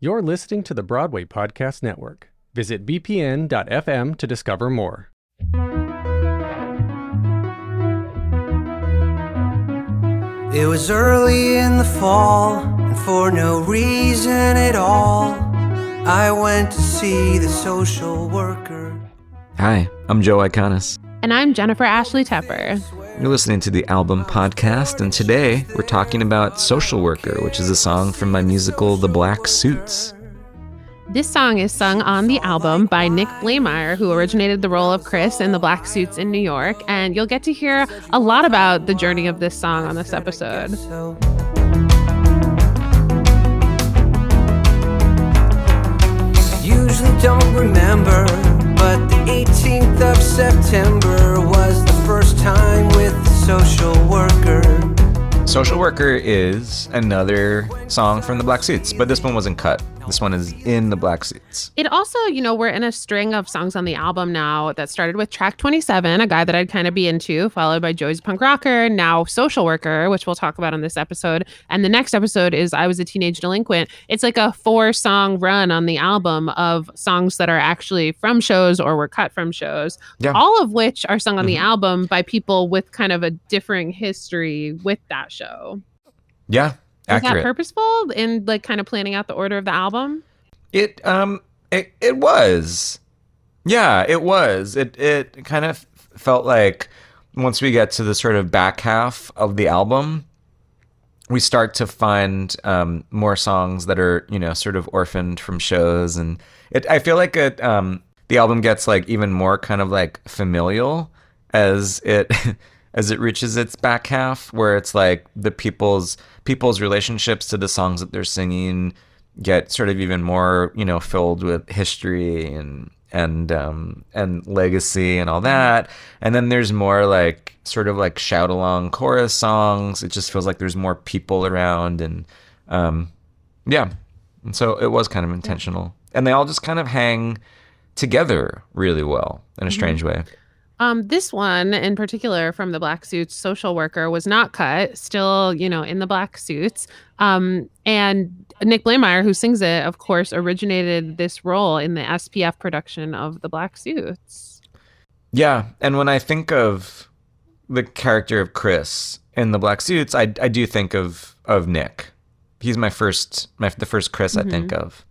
You're listening to the Broadway Podcast Network. Visit bpn.fm to discover more. It was early in the fall, and for no reason at all, I went to see the social worker. Hi, I'm Joe Iconis. And I'm Jennifer Ashley Tepper. You're listening to the album podcast, and today we're talking about Social Worker, which is a song from my musical The Black Suits. This song is sung on the album by Nick Blaemire, who originated the role of Chris in the Black Suits in New York. And you'll get to hear a lot about the journey of this song on this episode. Usually don't remember, but the 18th of September was the first time with social worker. Social Worker is another song from the Black Suits, but this one wasn't cut. This one is in the Black Suits. It also, you know, we're in a string of songs on the album now that started with track 27, a guy that I'd kind of be into, followed by Joey's Punk Rocker, now Social Worker, which we'll talk about on this episode. And the next episode is I Was a Teenage Delinquent. It's like a four song run on the album of songs that are actually from shows or were cut from shows, Yeah. all of which are sung on the Mhm. album by people with kind of a differing history with that show. Yeah, Is that purposeful in like kind of planning out the order of the album? It um it, it was. Yeah, it was. It it kind of felt like once we get to the sort of back half of the album, we start to find um, more songs that are you know sort of orphaned from shows, and it. I feel like it. Um, the album gets like even more kind of like familial as it as it reaches its back half, where it's like the people's people's relationships to the songs that they're singing get sort of even more you know filled with history and and um and legacy and all that. And then there's more like sort of like shout along chorus songs. It just feels like there's more people around and um yeah. And so it was kind of intentional. And they all just kind of hang together really well in a strange way Um, this one in particular from the black suits social worker was not cut, still, you know, in the black suits. Um, and Nick Blaemire, who sings it, of course, originated this role in the SPF production of the black suits. Yeah, and when I think of the character of Chris in the black suits, I I do think of of Nick. He's my first my the first Chris I think of.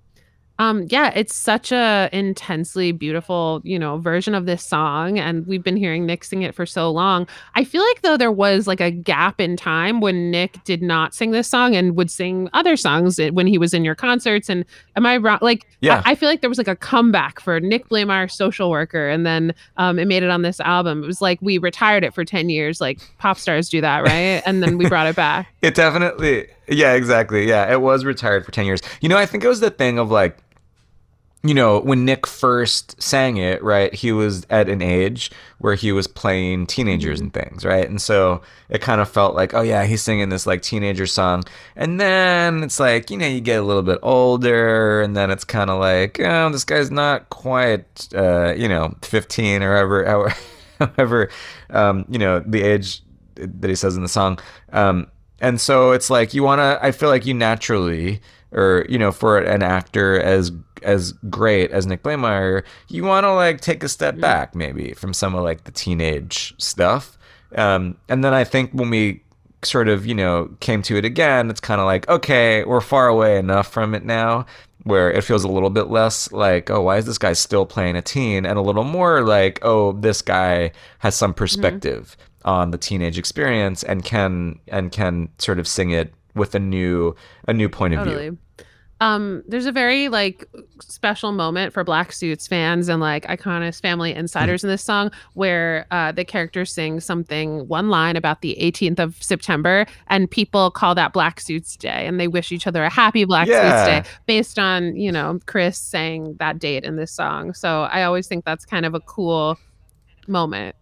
Um, yeah, it's such a intensely beautiful, you know, version of this song, and we've been hearing Nick sing it for so long. I feel like though there was like a gap in time when Nick did not sing this song and would sing other songs when he was in your concerts. And am I wrong? Like, Yeah. I, I feel like there was like a comeback for Nick Blaemire, social worker, and then um, it made it on this album. It was like we retired it for ten years, like pop stars do that, right? and then we brought it back. It definitely yeah, exactly. Yeah, it was retired for 10 years. You know, I think it was the thing of like you know, when Nick first sang it, right, he was at an age where he was playing teenagers and things, right? And so it kind of felt like, oh yeah, he's singing this like teenager song. And then it's like, you know, you get a little bit older and then it's kind of like, oh, this guy's not quite uh, you know, 15 or however, however um, you know, the age that he says in the song. Um, and so it's like you want to I feel like you naturally or you know for an actor as as great as Nick Blaemire, you want to like take a step back maybe from some of like the teenage stuff. Um, and then I think when we sort of you know came to it again, it's kind of like okay, we're far away enough from it now where it feels a little bit less like oh why is this guy still playing a teen? And a little more like oh this guy has some perspective on the teenage experience and can and can sort of sing it with a new a new point of view. Um, there's a very like special moment for Black Suits fans and like Iconis family insiders in this song where uh, the character sings something one line about the 18th of September and people call that Black Suits Day and they wish each other a happy Black Yeah. Suits Day based on you know Chris saying that date in this song. So I always think that's kind of a cool moment.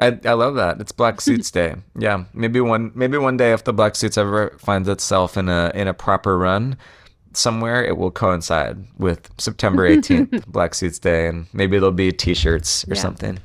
I, I love that. It's Black Suits Day. Yeah, maybe one maybe one day if the Black Suits ever finds itself in a in a proper run somewhere, it will coincide with September 18th, Black Suits Day, and maybe there'll be T-shirts or Yeah. something.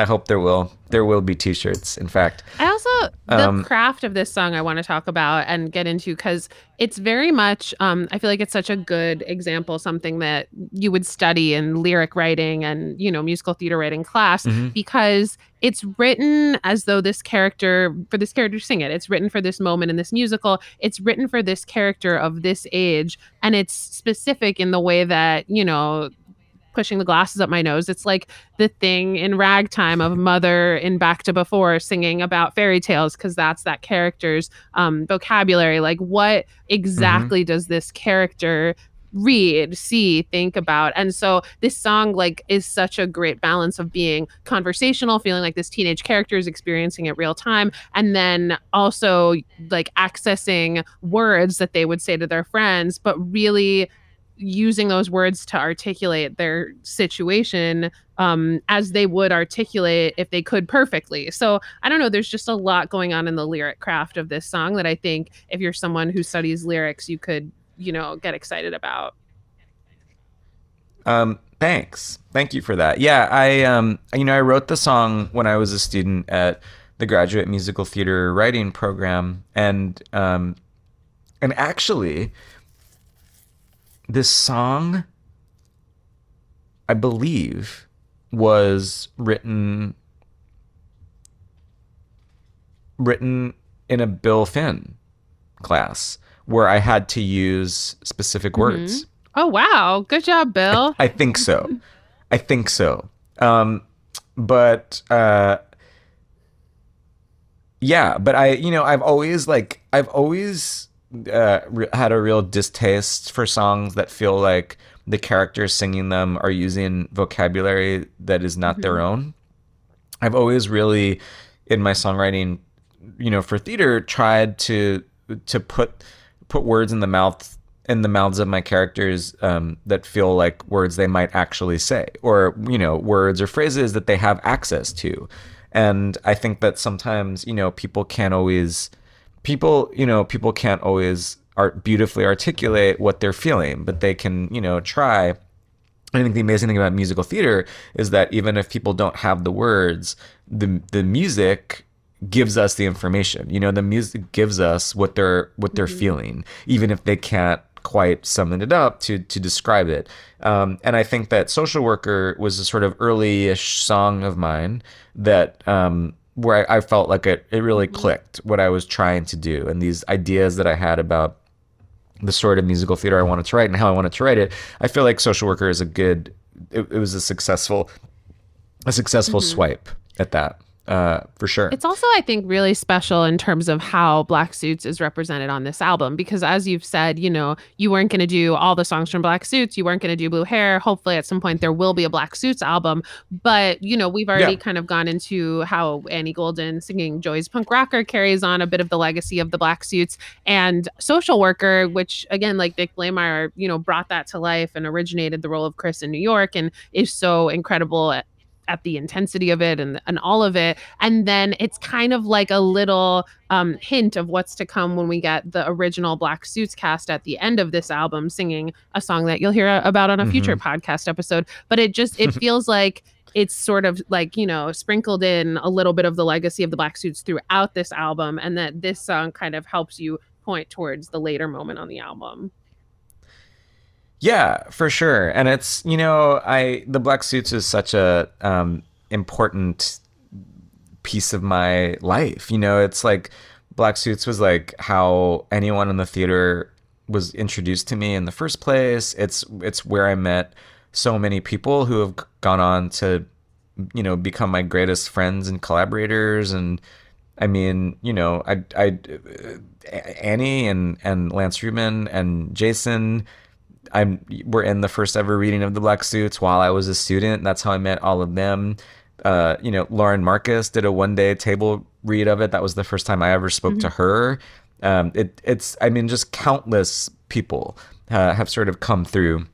I hope there will there will be T-shirts. In fact, I also the Um, craft of this song I want to talk about and get into because it's very much um, I feel like it's such a good example, something that you would study in lyric writing and you know musical theater writing class Mhm. because it's written as though this character for this character to sing it. It's written for this moment in this musical. It's written for this character of this age, and it's specific in the way that you know pushing the glasses up my nose. It's like the thing in ragtime of mother in back to before singing about fairy tales because that's that character's um, vocabulary. Like, what exactly does this character read see think about and so this song like is such a great balance of being conversational feeling like this teenage character is experiencing it real time and then also like accessing words that they would say to their friends but really using those words to articulate their situation um, as they would articulate if they could perfectly. So I don't know. There's just a lot going on in the lyric craft of this song that I think if you're someone who studies lyrics, you could, you know, get excited about. Um, thanks. Thank you for that. Yeah, I um you know, I wrote the song when I was a student at the graduate musical theater writing program and um and actually this song I believe was written written in a Bill Finn class where I had to use specific words. Oh wow, good job, Bill. I think so. I think so. Um, but uh, yeah, but I, you know, I've always like, I've always uh, re- had a real distaste for songs that feel like the characters singing them are using vocabulary that is not their own. I've always really, in my songwriting, you know, for theater, tried to to put put words in the mouth in the mouths of my characters um, that feel like words they might actually say, or you know, words or phrases that they have access to. And I think that sometimes you know people can't always people you know people can't always art beautifully articulate what they're feeling, but they can you know try. I think the amazing thing about musical theater is that even if people don't have the words, the the music gives us the information. You know, the music gives us what they're what they're feeling, even if they can't quite summon it up to to describe it. Um, and I think that Social Worker was a sort of early-ish song of mine that um, where I, I felt like it it really mm-hmm. clicked what I was trying to do and these ideas that I had about the sort of musical theater I wanted to write and how I wanted to write it. I feel like Social Worker is a good. It, it was a successful, a successful mm-hmm. swipe at that uh, for sure. It's also, I think, really special in terms of how Black Suits is represented on this album. Because as you've said, you know, you weren't going to do all the songs from Black Suits. You weren't going to do Blue Hair. Hopefully, at some point, there will be a Black Suits album. But, you know, we've already Yeah. kind of gone into how Annie Golden singing Joey's Punk Rocker carries on a bit of the legacy of the Black Suits and Social Worker, which, again, like Nick Blaemire, you know, brought that to life and originated the role of Chris in New York and is so incredible at the intensity of it and, and all of it. And then it's kind of like a little um, hint of what's to come when we get the original Black Suits cast at the end of this album singing a song that you'll hear about on a future podcast episode. But it just, it feels like it's sort of like, you know, sprinkled in a little bit of the legacy of the Black Suits throughout this album. And that this song kind of helps you point towards the later moment on the album. Yeah, for sure. And it's, you know, I the black suits is such a um important piece of my life. You know, it's like black suits was like how anyone in the theater was introduced to me in the first place. It's it's where I met so many people who have gone on to you know become my greatest friends and collaborators and I mean, you know, I, I, Annie and and Lance Rubin and Jason, I'm we're in the first ever reading of the Black Suits while I was a student. That's how I met all of them. Uh, you know, Lauren Marcus did a one day table read of it. That was the first time I ever spoke to her. Um, it, it's, I mean, just countless people uh, have sort of come through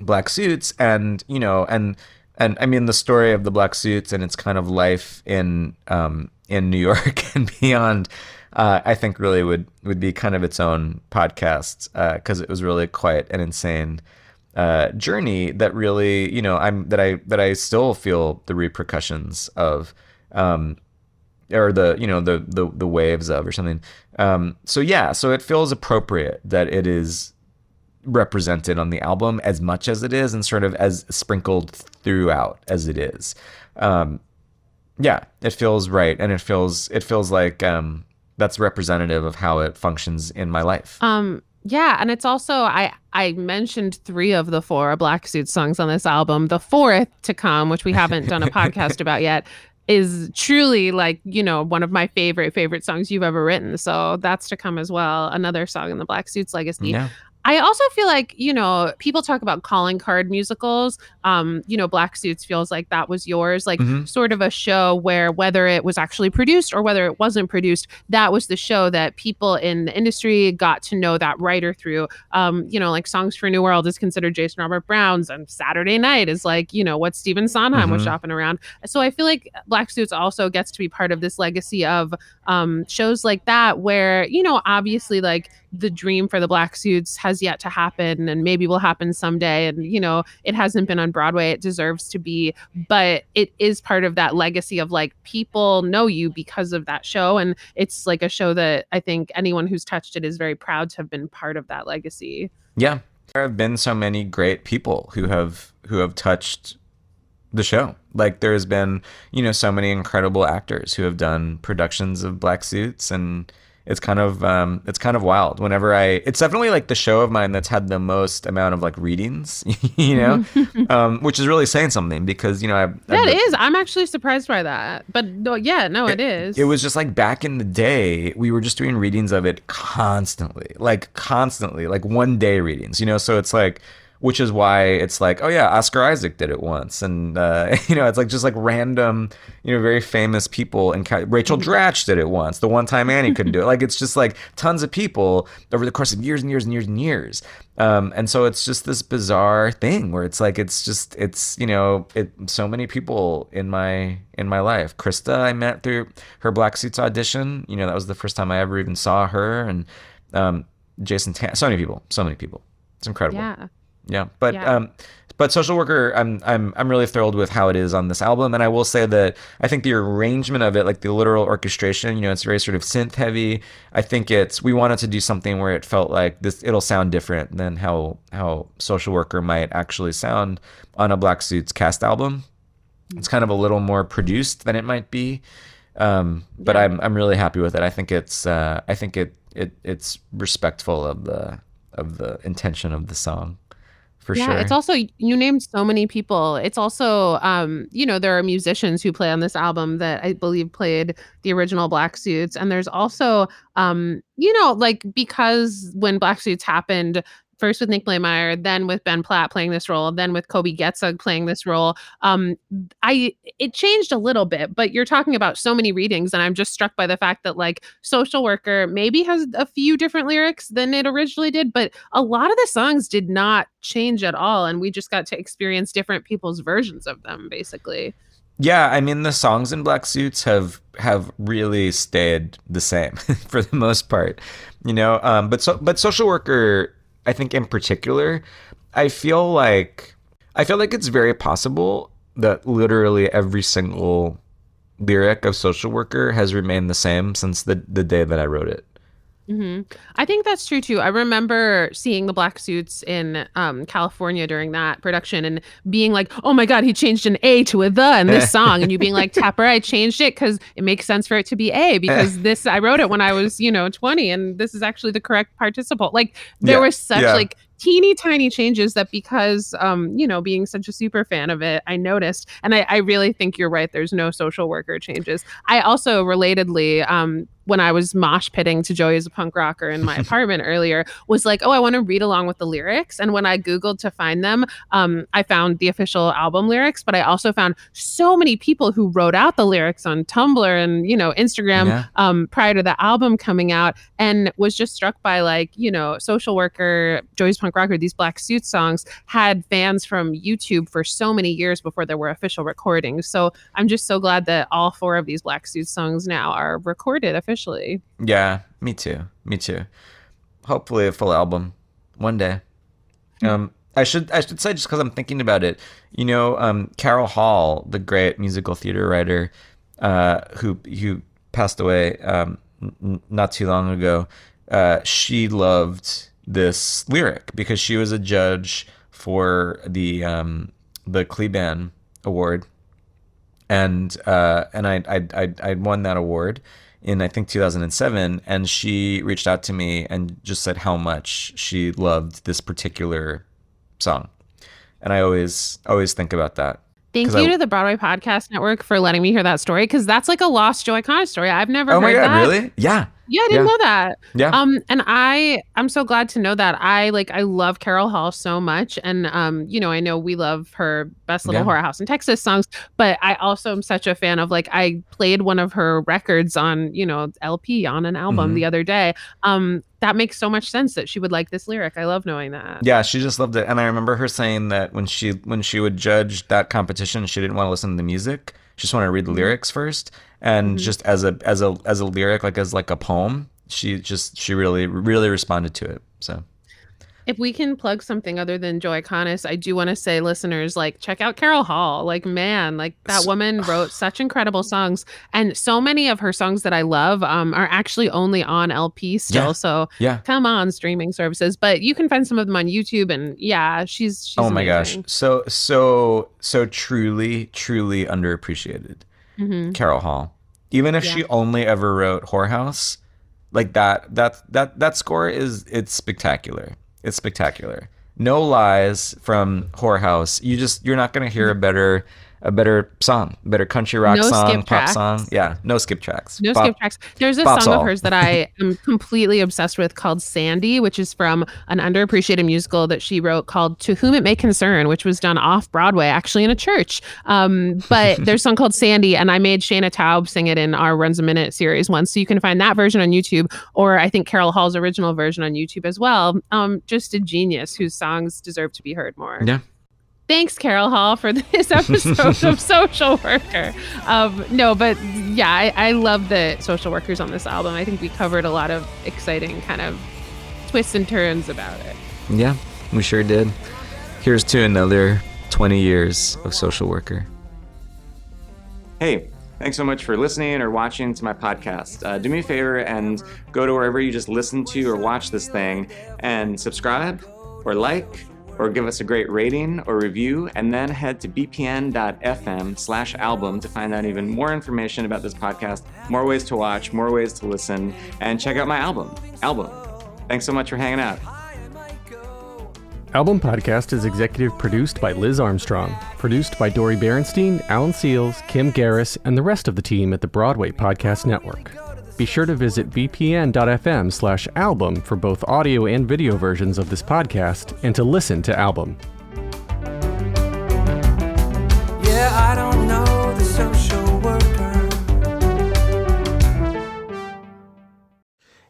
black suits and you know and and i mean the story of the black suits and its kind of life in um in new york and beyond uh, I think really would would be kind of its own podcast because it was really quite an insane uh, journey that really, you know, I'm that I that I still feel the repercussions of, um, or the you know the the the waves of or something. Um, so yeah, so it feels appropriate that it is represented on the album as much as it is and sort of as sprinkled throughout as it is. Um, yeah, it feels right, and it feels it feels like um, that's representative of how it functions in my life. Um, yeah, and it's also I I mentioned three of the four Black Suit songs on this album. The fourth to come, which we haven't done a podcast about yet, is truly like you know one of my favorite favorite songs you've ever written. So that's to come as well. Another song in the Black Suits legacy. Yeah. I also feel like, you know, people talk about calling card musicals. Um, you know, Black Suits feels like that was yours, like Mhm. sort of a show where whether it was actually produced or whether it wasn't produced, that was the show that people in the industry got to know that writer through. Um, you know, like Songs for a New World is considered Jason Robert Brown's, and Saturday Night is like, you know, what Stephen Sondheim was Mhm. shopping around. So I feel like Black Suits also gets to be part of this legacy of um, shows like that, where, you know, obviously, like the dream for the Black Suits has yet to happen and maybe will happen someday. And, you know, it hasn't been on Broadway. It deserves to be, but it is part of that legacy of like people know you because of that show. And it's like a show that I think anyone who's touched it is very proud to have been part of that legacy. Yeah. There have been so many great people who have who have touched the show. Like there's been, you know, so many incredible actors who have done productions of Black Suits and it's kind of um it's kind of wild. Whenever I it's definitely like the show of mine that's had the most amount of like readings, you know, um, which is really saying something because you know I That is. I'm actually surprised by that. But no, yeah, no, it is. It was just like back in the day, we were just doing readings of it constantly, like constantly, like one day readings, you know? So it's like, which is why it's like, oh yeah, Oscar Isaac did it once. And, uh, you know, it's like just like random, you know, very famous people. And Rachel Dratch did it once, the one time Annie couldn't do it. Like it's just like tons of people over the course of years and years and years and years. Um, and so it's just this bizarre thing where it's like it's just it's you know it so many people in my in my life. Krista I met through her Black Suits audition. You know that was the first time I ever even saw her, and um, Jason Tam. So many people, so many people. It's incredible. yeah. Yeah, but Yeah. um, but social worker, I'm I'm I'm really thrilled with how it is on this album, and I will say that I think the arrangement of it, like the literal orchestration, you know, it's very sort of synth heavy. I think it's we wanted to do something where it felt like this, it'll sound different than how how social worker might actually sound on a Black Suits cast album. It's kind of a little more produced than it might be, um, but Yeah. I'm I'm really happy with it. I think it's uh, I think it it it's respectful of the of the intention of the song for yeah, sure. it's also you named so many people. It's also um, you know, there are musicians who play on this album that I believe played the original Black Suits. And there's also um, you know, like because when Black Suits happened, first with Nick Blaemire, then with Ben Platt playing this role, then with Coby Getzug playing this role. Um, I it changed a little bit, but you're talking about so many readings, and I'm just struck by the fact that like Social Worker maybe has a few different lyrics than it originally did, but a lot of the songs did not change at all, and we just got to experience different people's versions of them, basically. Yeah, I mean the songs in Black Suits have have really stayed the same for the most part, you know. Um, but so but social worker, I think in particular, I feel like I feel like it's very possible that literally every single lyric of social worker has remained the same since the the day that I wrote it. Hmm I think that's true too. I remember seeing the black suits in um, California during that production and being like, "Oh my god, he changed an A to a the in this song," and you being like, "Tepper, I changed it because it makes sense for it to be A because this I wrote it when I was you know 20, and this is actually the correct participle." Like there Yeah, was such yeah. like teeny tiny changes that because um you know being such a super fan of it i noticed and i, I really think you're right there's no social worker changes i also relatedly um when i was mosh pitting to joey as a punk rocker in my apartment earlier was like oh i want to read along with the lyrics. And when i googled to find them um i found the official album lyrics but i also found so many people who wrote out the lyrics on tumblr and you know instagram Yeah. um prior to the album coming out and was just struck by like you know social worker joey's punk rocker these black suit songs had fans from youtube for so many years before there were official recordings. So i'm just so glad that all four of these black suit songs now are recorded officially Yeah, me too. Me too. Hopefully a full album one day. Um I should I should say just because I'm thinking about it. You know, um, Carol Hall, the great musical theater writer, uh, who who passed away um, n- not too long ago. Uh, she loved this lyric because she was a judge for the um, the Kleban Award, and uh, and I I I I won that award in I think 2007, and she reached out to me and just said how much she loved this particular song, and I always always think about that. Thank you I- to the Broadway Podcast Network for letting me hear that story because that's like a lost Joe Iconis story. I've never Oh heard my god, that. really? Yeah, Yeah, I didn't Yeah. know that. yeah. Um, and I I'm so glad to know that. I like I love Carol Hall so much, and um, you know, I know we love her Best Little Yeah. Whorehouse in Texas songs, but I also am such a fan of like I played one of her records on you know LP on an album Mhm. the other day. Um, that makes so much sense that she would like this lyric. I love knowing that. Yeah, she just loved it, and I remember her saying that when she when she would judge that competition, she didn't want to listen to the music. She just wanted to read the lyrics first, and Mhm. just as a as a as a lyric, like as like a poem, she just she really really responded to it. So If we can plug something other than Joe Iconis, I do want to say, listeners, like check out Carol Hall. Like, man, like that S- woman wrote such incredible songs, and so many of her songs that I love um, are actually only on LP still. Yeah. So yeah. come on, streaming services, but you can find some of them on YouTube. And yeah, she's she's oh my gosh, so so so truly truly underappreciated. Mhm. Carol Hall. Even if Yeah. she only ever wrote Whorehouse, like that that that that score is it's spectacular. It's spectacular. No lies from Whorehouse. You just you're not gonna hear a better a better song, better country rock No song, pop tracks. song. Yeah, no skip tracks. No Bop- skip tracks. There's a song of hers that I am completely obsessed with called Sandy, which is from an underappreciated musical that she wrote called To Whom It May Concern, which was done off Broadway, actually in a church. Um, but there's a song called Sandy, and I made Shaina Taub sing it in our Runs a Minute series once. So you can find that version on YouTube, or I think Carol Hall's original version on YouTube as well. Um, just a genius whose songs deserve to be heard more. Yeah. Thanks, Carol Hall, for this episode of Social Worker. Um, no, but yeah, I, I love the social workers on this album. I think we covered a lot of exciting kind of twists and turns about it. Yeah, we sure did. Here's to another 20 years of social worker. Hey, thanks so much for listening or watching to my podcast. Uh, do me a favor and go to wherever you just listen to or watch this thing and subscribe or like or give us a great rating or review, and then head to bpn.fm slash album to find out even more information about this podcast, more ways to watch, more ways to listen, and check out my album, Album. Thanks so much for hanging out. Album Podcast is executive produced by Liz Armstrong, produced by Dori Berinstein, Alan Seales, Kim Garris, and the rest of the team at the Broadway Podcast Network. Be sure to visit bpn.fm slash album for both audio and video versions of this podcast and to listen to Album.